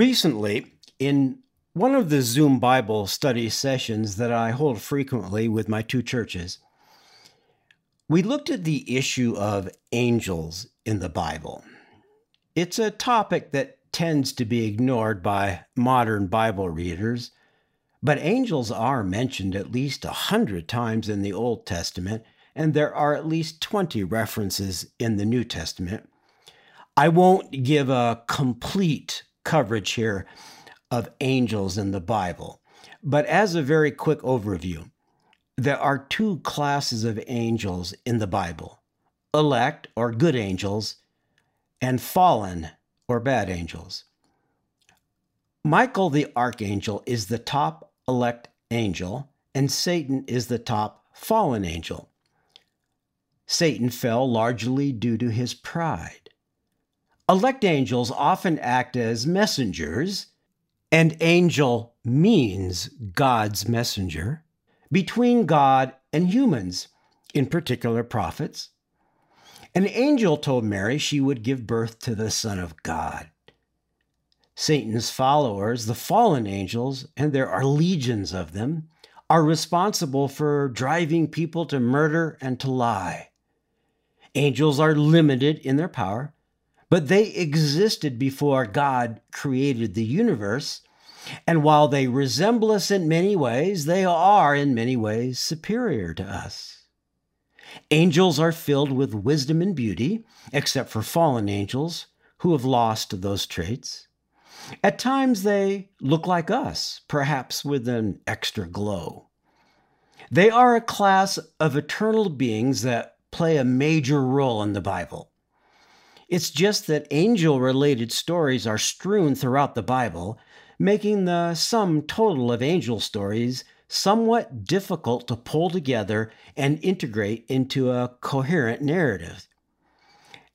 Recently, in one of the Zoom Bible study sessions that I hold frequently with my two churches, we looked at the issue of angels in the Bible. It's a topic that tends to be ignored by modern Bible readers, but angels are mentioned at least a hundred times in the Old Testament, and there are at least 20 references in the New Testament. I won't give a complete coverage here of angels in the Bible, but as a very quick overview, there are two classes of angels in the Bible elect or good angels, and fallen or bad angels. Michael the archangel is the top elect angel, and Satan is the top fallen angel. Satan fell largely due to his pride. Elect angels often act as messengers, and angel means God's messenger, between God and humans, in particular prophets. An angel told Mary she would give birth to the Son of God. Satan's followers, the fallen angels, and there are legions of them, are responsible for driving people to murder and to lie. Angels are limited in their power, but they existed before God created the universe. And while they resemble us in many ways, they are in many ways superior to us. Angels are filled with wisdom and beauty, except for fallen angels who have lost those traits. At times they look like us, perhaps with an extra glow. They are a class of eternal beings that play a major role in the Bible. It's just that angel related stories are strewn throughout the Bible, making the sum total of angel stories somewhat difficult to pull together and integrate into a coherent narrative.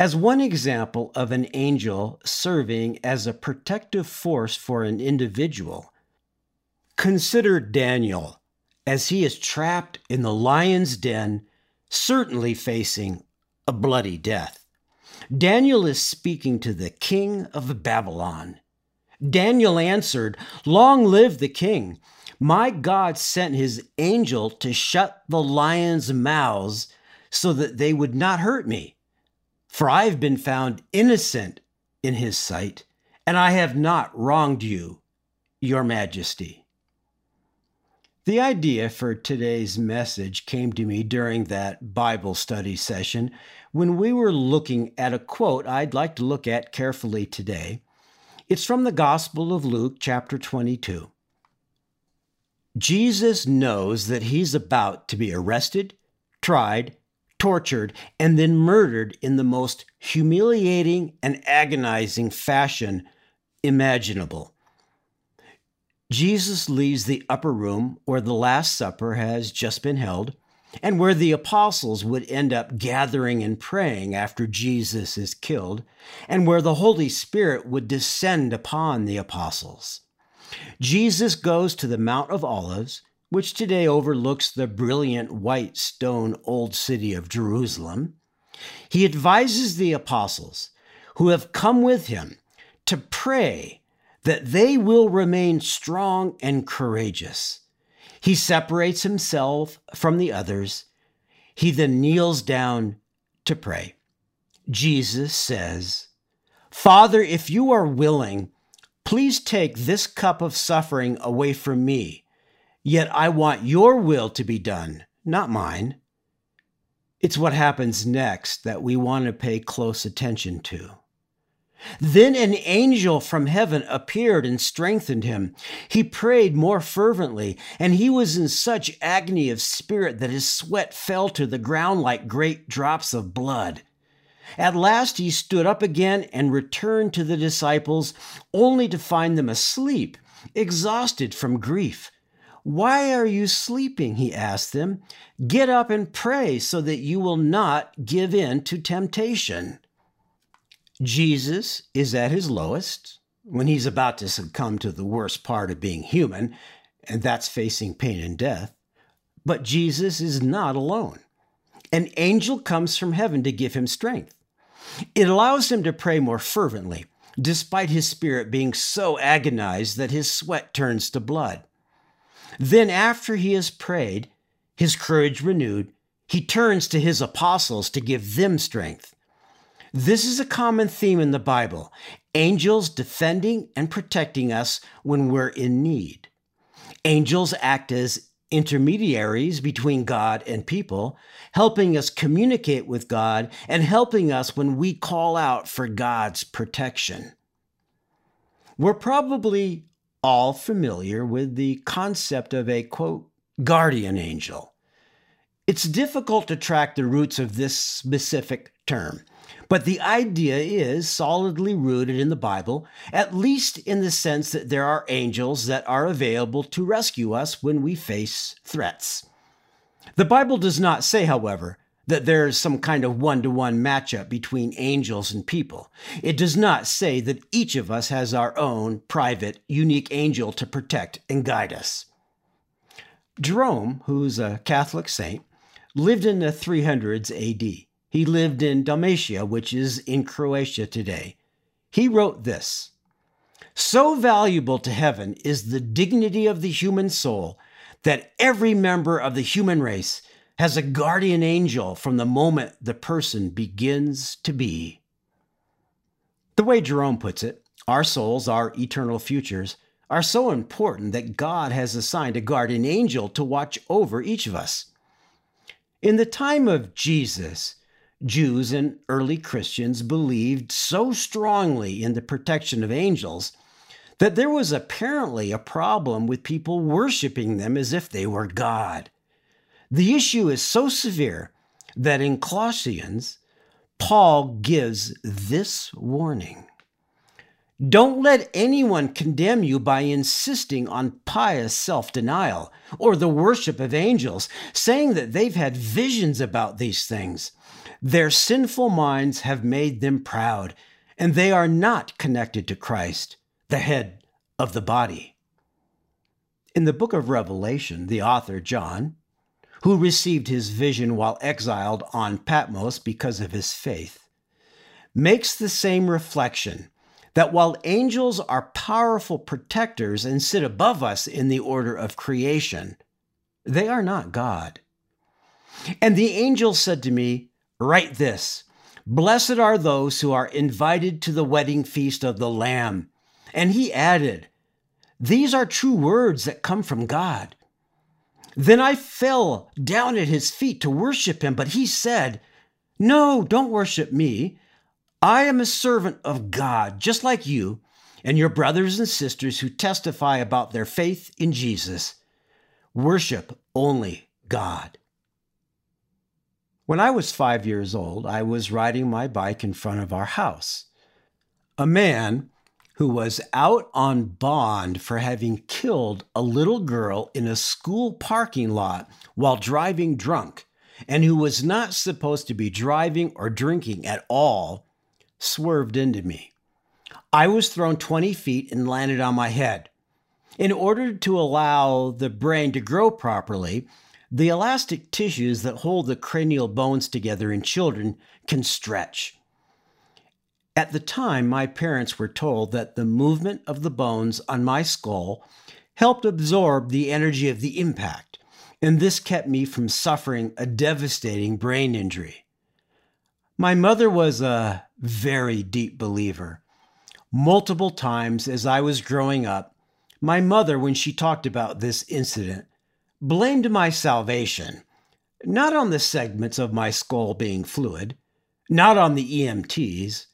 As one example of an angel serving as a protective force for an individual, consider Daniel as he is trapped in the lion's den, certainly facing a bloody death. Daniel is speaking to the king of Babylon. Daniel answered, Long live the king! My God sent his angel to shut the lions' mouths so that they would not hurt me. For I have been found innocent in his sight, and I have not wronged you, your majesty. The idea for today's message came to me during that Bible study session when we were looking at a quote I'd like to look at carefully today. It's from the Gospel of Luke, chapter 22. Jesus knows that he's about to be arrested, tried, tortured, and then murdered in the most humiliating and agonizing fashion imaginable. Jesus leaves the upper room where the Last Supper has just been held and where the apostles would end up gathering and praying after Jesus is killed, and where the Holy Spirit would descend upon the apostles. Jesus goes to the Mount of Olives, which today overlooks the brilliant white stone old city of Jerusalem. He advises the apostles who have come with him to pray that they will remain strong and courageous. He separates himself from the others. He then kneels down to pray. Jesus says, Father, if you are willing, Please take this cup of suffering away from me, yet I want your will to be done, not mine. It's what happens next that we want to pay close attention to. Then an angel from heaven appeared and strengthened him. He prayed more fervently, and he was in such agony of spirit that his sweat fell to the ground like great drops of blood. At last he stood up again and returned to the disciples, only to find them asleep, exhausted from grief. Why are you sleeping? He asked them. Get up and pray so that you will not give in to temptation. Jesus is at his lowest when he's about to succumb to the worst part of being human, and that's facing pain and death. But Jesus is not alone. An angel comes from heaven to give him strength. It allows him to pray more fervently, despite his spirit being so agonized that his sweat turns to blood. Then, after he has prayed, his courage renewed, he turns to his apostles to give them strength. This is a common theme in the Bible angels defending and protecting us when we're in need. Angels act as intermediaries between God and people, helping us communicate with God and helping us when we call out for God's protection. We're probably all familiar with the concept of a quote, guardian angel. It's difficult to track the roots of this specific term. But the idea is solidly rooted in the Bible, at least in the sense that there are angels that are available to rescue us when we face threats. The Bible does not say, however, that there is some kind of one to one matchup between angels and people. It does not say that each of us has our own private, unique angel to protect and guide us. Jerome, who's a Catholic saint, lived in the 300s AD. He lived in Dalmatia, which is in Croatia today. He wrote this So valuable to heaven is the dignity of the human soul that every member of the human race has a guardian angel from the moment the person begins to be. The way Jerome puts it, our souls, our eternal futures, are so important that God has assigned a guardian angel to watch over each of us. In the time of Jesus, Jews and early Christians believed so strongly in the protection of angels that there was apparently a problem with people worshiping them as if they were God. The issue is so severe that in Colossians, Paul gives this warning. Don't let anyone condemn you by insisting on pious self denial or the worship of angels, saying that they've had visions about these things. Their sinful minds have made them proud, and they are not connected to Christ, the head of the body. In the book of Revelation, the author, John, who received his vision while exiled on Patmos because of his faith, makes the same reflection that while angels are powerful protectors and sit above us in the order of creation, they are not God. And the angel said to me, Write this Blessed are those who are invited to the wedding feast of the Lamb. And he added, These are true words that come from God. Then I fell down at his feet to worship him, but he said, No, don't worship me. I am a servant of God, just like you and your brothers and sisters who testify about their faith in Jesus. Worship only God. When I was five years old, I was riding my bike in front of our house. A man who was out on bond for having killed a little girl in a school parking lot while driving drunk, and who was not supposed to be driving or drinking at all, swerved into me. I was thrown 20 feet and landed on my head. In order to allow the brain to grow properly, the elastic tissues that hold the cranial bones together in children can stretch. At the time, my parents were told that the movement of the bones on my skull helped absorb the energy of the impact, and this kept me from suffering a devastating brain injury. My mother was a very deep believer. Multiple times as I was growing up, my mother, when she talked about this incident, blamed my salvation not on the segments of my skull being fluid, not on the EMTs,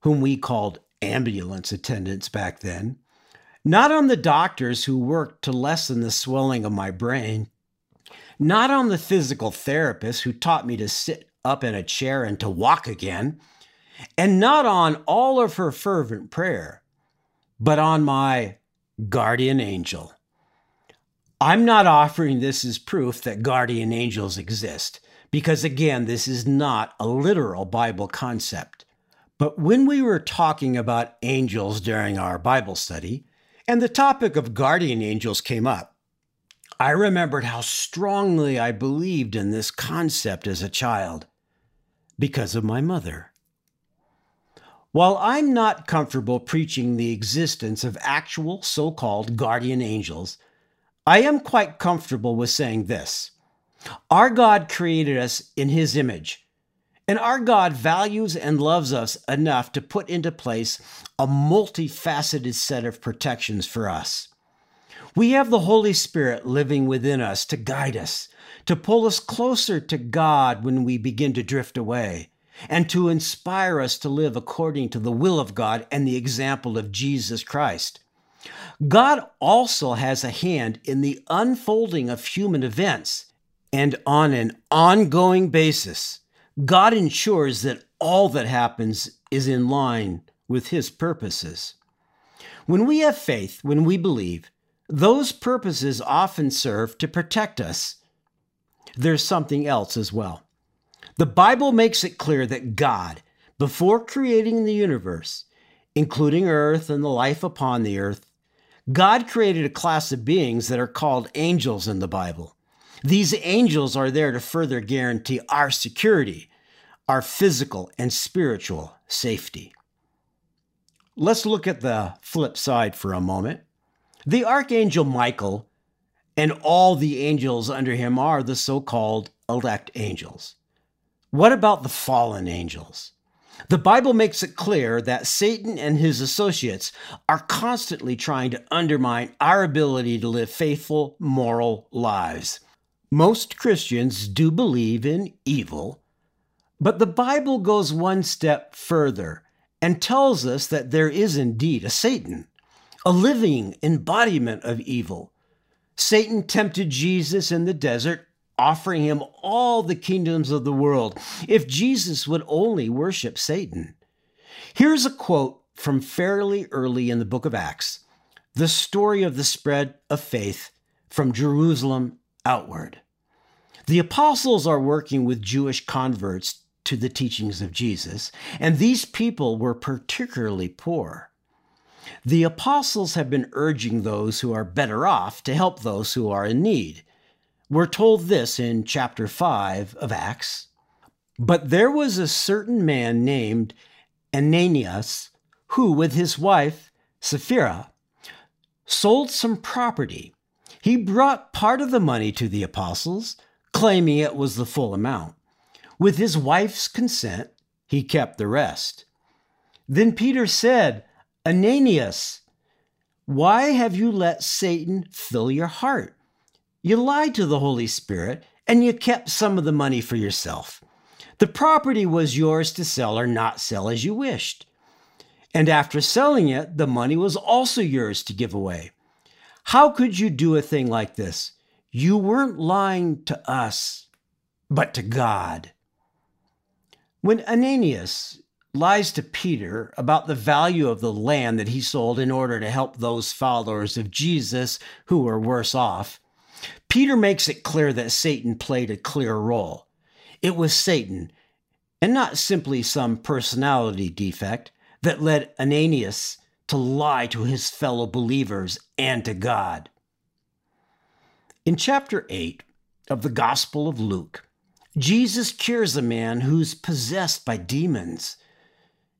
whom we called ambulance attendants back then, not on the doctors who worked to lessen the swelling of my brain, not on the physical therapist who taught me to sit up in a chair and to walk again, and not on all of her fervent prayer, but on my guardian angel. I'm not offering this as proof that guardian angels exist, because again, this is not a literal Bible concept. But when we were talking about angels during our Bible study, and the topic of guardian angels came up, I remembered how strongly I believed in this concept as a child because of my mother. While I'm not comfortable preaching the existence of actual so called guardian angels, I am quite comfortable with saying this. Our God created us in His image, and our God values and loves us enough to put into place a multifaceted set of protections for us. We have the Holy Spirit living within us to guide us, to pull us closer to God when we begin to drift away and to inspire us to live according to the will of God and the example of Jesus Christ. God also has a hand in the unfolding of human events, and on an ongoing basis, God ensures that all that happens is in line with His purposes. When we have faith, when we believe, those purposes often serve to protect us. There's something else as well. The Bible makes it clear that God, before creating the universe, including earth and the life upon the earth, God created a class of beings that are called angels in the Bible. These angels are there to further guarantee our security, our physical and spiritual safety. Let's look at the flip side for a moment. The archangel Michael and all the angels under him are the so called elect angels. What about the fallen angels? The Bible makes it clear that Satan and his associates are constantly trying to undermine our ability to live faithful, moral lives. Most Christians do believe in evil, but the Bible goes one step further and tells us that there is indeed a Satan, a living embodiment of evil. Satan tempted Jesus in the desert offering him all the kingdoms of the world if Jesus would only worship Satan. Here's a quote from fairly early in the book of Acts the story of the spread of faith from Jerusalem outward. The apostles are working with Jewish converts to the teachings of Jesus, and these people were particularly poor. The apostles have been urging those who are better off to help those who are in need. We're told this in chapter 5 of Acts. But there was a certain man named Ananias who, with his wife Sapphira, sold some property. He brought part of the money to the apostles, claiming it was the full amount. With his wife's consent, he kept the rest. Then Peter said, Ananias, why have you let Satan fill your heart? You lied to the Holy Spirit and you kept some of the money for yourself. The property was yours to sell or not sell as you wished. And after selling it, the money was also yours to give away. How could you do a thing like this? You weren't lying to us, but to God. When Ananias lies to Peter about the value of the land that he sold in order to help those followers of Jesus who were worse off, Peter makes it clear that Satan played a clear role. It was Satan, and not simply some personality defect, that led Ananias to lie to his fellow believers and to God. In chapter 8 of the Gospel of Luke, Jesus cures a man who's possessed by demons.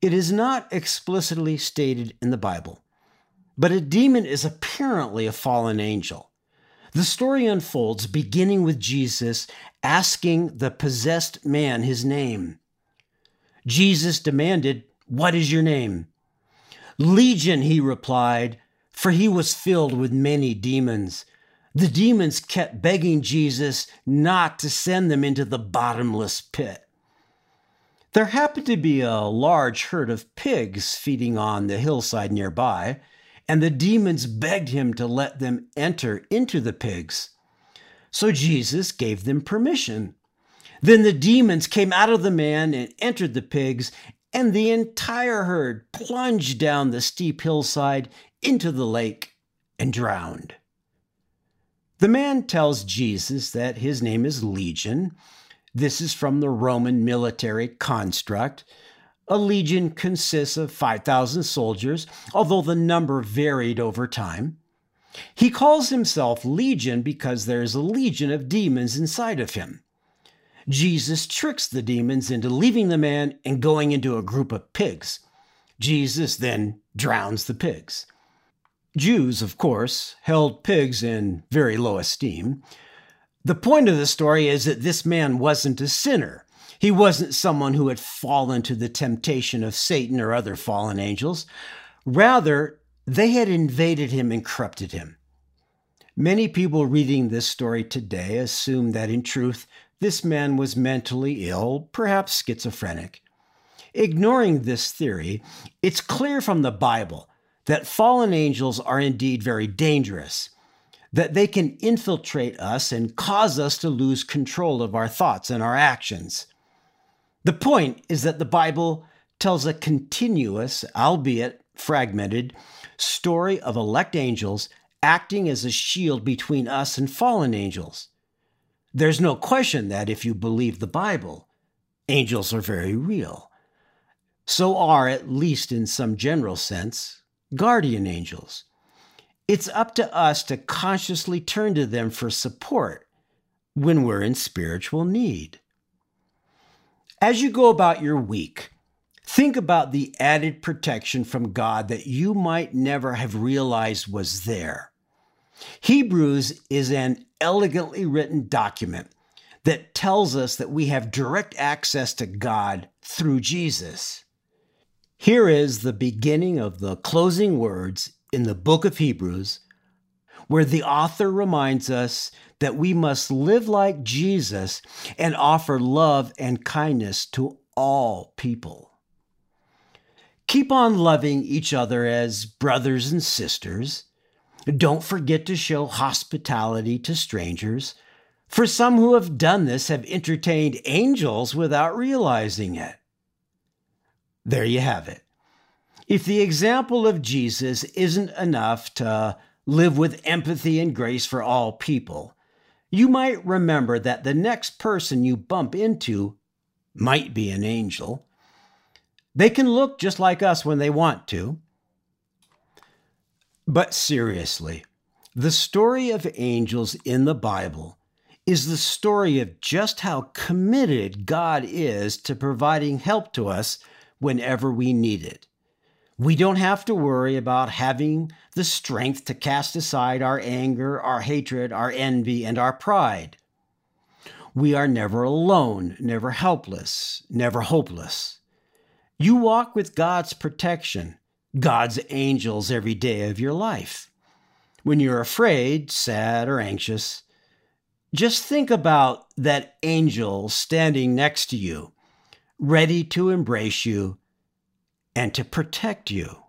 It is not explicitly stated in the Bible, but a demon is apparently a fallen angel. The story unfolds beginning with Jesus asking the possessed man his name. Jesus demanded, What is your name? Legion, he replied, for he was filled with many demons. The demons kept begging Jesus not to send them into the bottomless pit. There happened to be a large herd of pigs feeding on the hillside nearby, and the demons begged him to let them enter into the pigs. So Jesus gave them permission. Then the demons came out of the man and entered the pigs, and the entire herd plunged down the steep hillside into the lake and drowned. The man tells Jesus that his name is Legion. This is from the Roman military construct a legion consists of 5,000 soldiers, although the number varied over time. He calls himself Legion because there is a legion of demons inside of him. Jesus tricks the demons into leaving the man and going into a group of pigs. Jesus then drowns the pigs. Jews, of course, held pigs in very low esteem. The point of the story is that this man wasn't a sinner. He wasn't someone who had fallen to the temptation of Satan or other fallen angels. Rather, they had invaded him and corrupted him. Many people reading this story today assume that in truth, this man was mentally ill, perhaps schizophrenic. Ignoring this theory, it's clear from the Bible that fallen angels are indeed very dangerous, that they can infiltrate us and cause us to lose control of our thoughts and our actions. The point is that the Bible tells a continuous, albeit fragmented, story of elect angels acting as a shield between us and fallen angels. There's no question that if you believe the Bible, angels are very real. So are, at least in some general sense, guardian angels. It's up to us to consciously turn to them for support when we're in spiritual need. As you go about your week, think about the added protection from God that you might never have realized was there. Hebrews is an elegantly written document that tells us that we have direct access to God through Jesus. Here is the beginning of the closing words in the book of Hebrews, where the author reminds us that we must live like Jesus and offer love and kindness to all people. Keep on loving each other as brothers and sisters don't forget to show hospitality to strangers, for some who have done this have entertained angels without realizing it. There you have it. If the example of Jesus isn't enough to live with empathy and grace for all people, you might remember that the next person you bump into might be an angel. They can look just like us when they want to. But seriously, the story of angels in the Bible is the story of just how committed God is to providing help to us whenever we need it. We don't have to worry about having the strength to cast aside our anger, our hatred, our envy, and our pride. We are never alone, never helpless, never hopeless. You walk with God's protection God's angels every day of your life. When you're afraid, sad, or anxious, just think about that angel standing next to you, ready to embrace you and to protect you.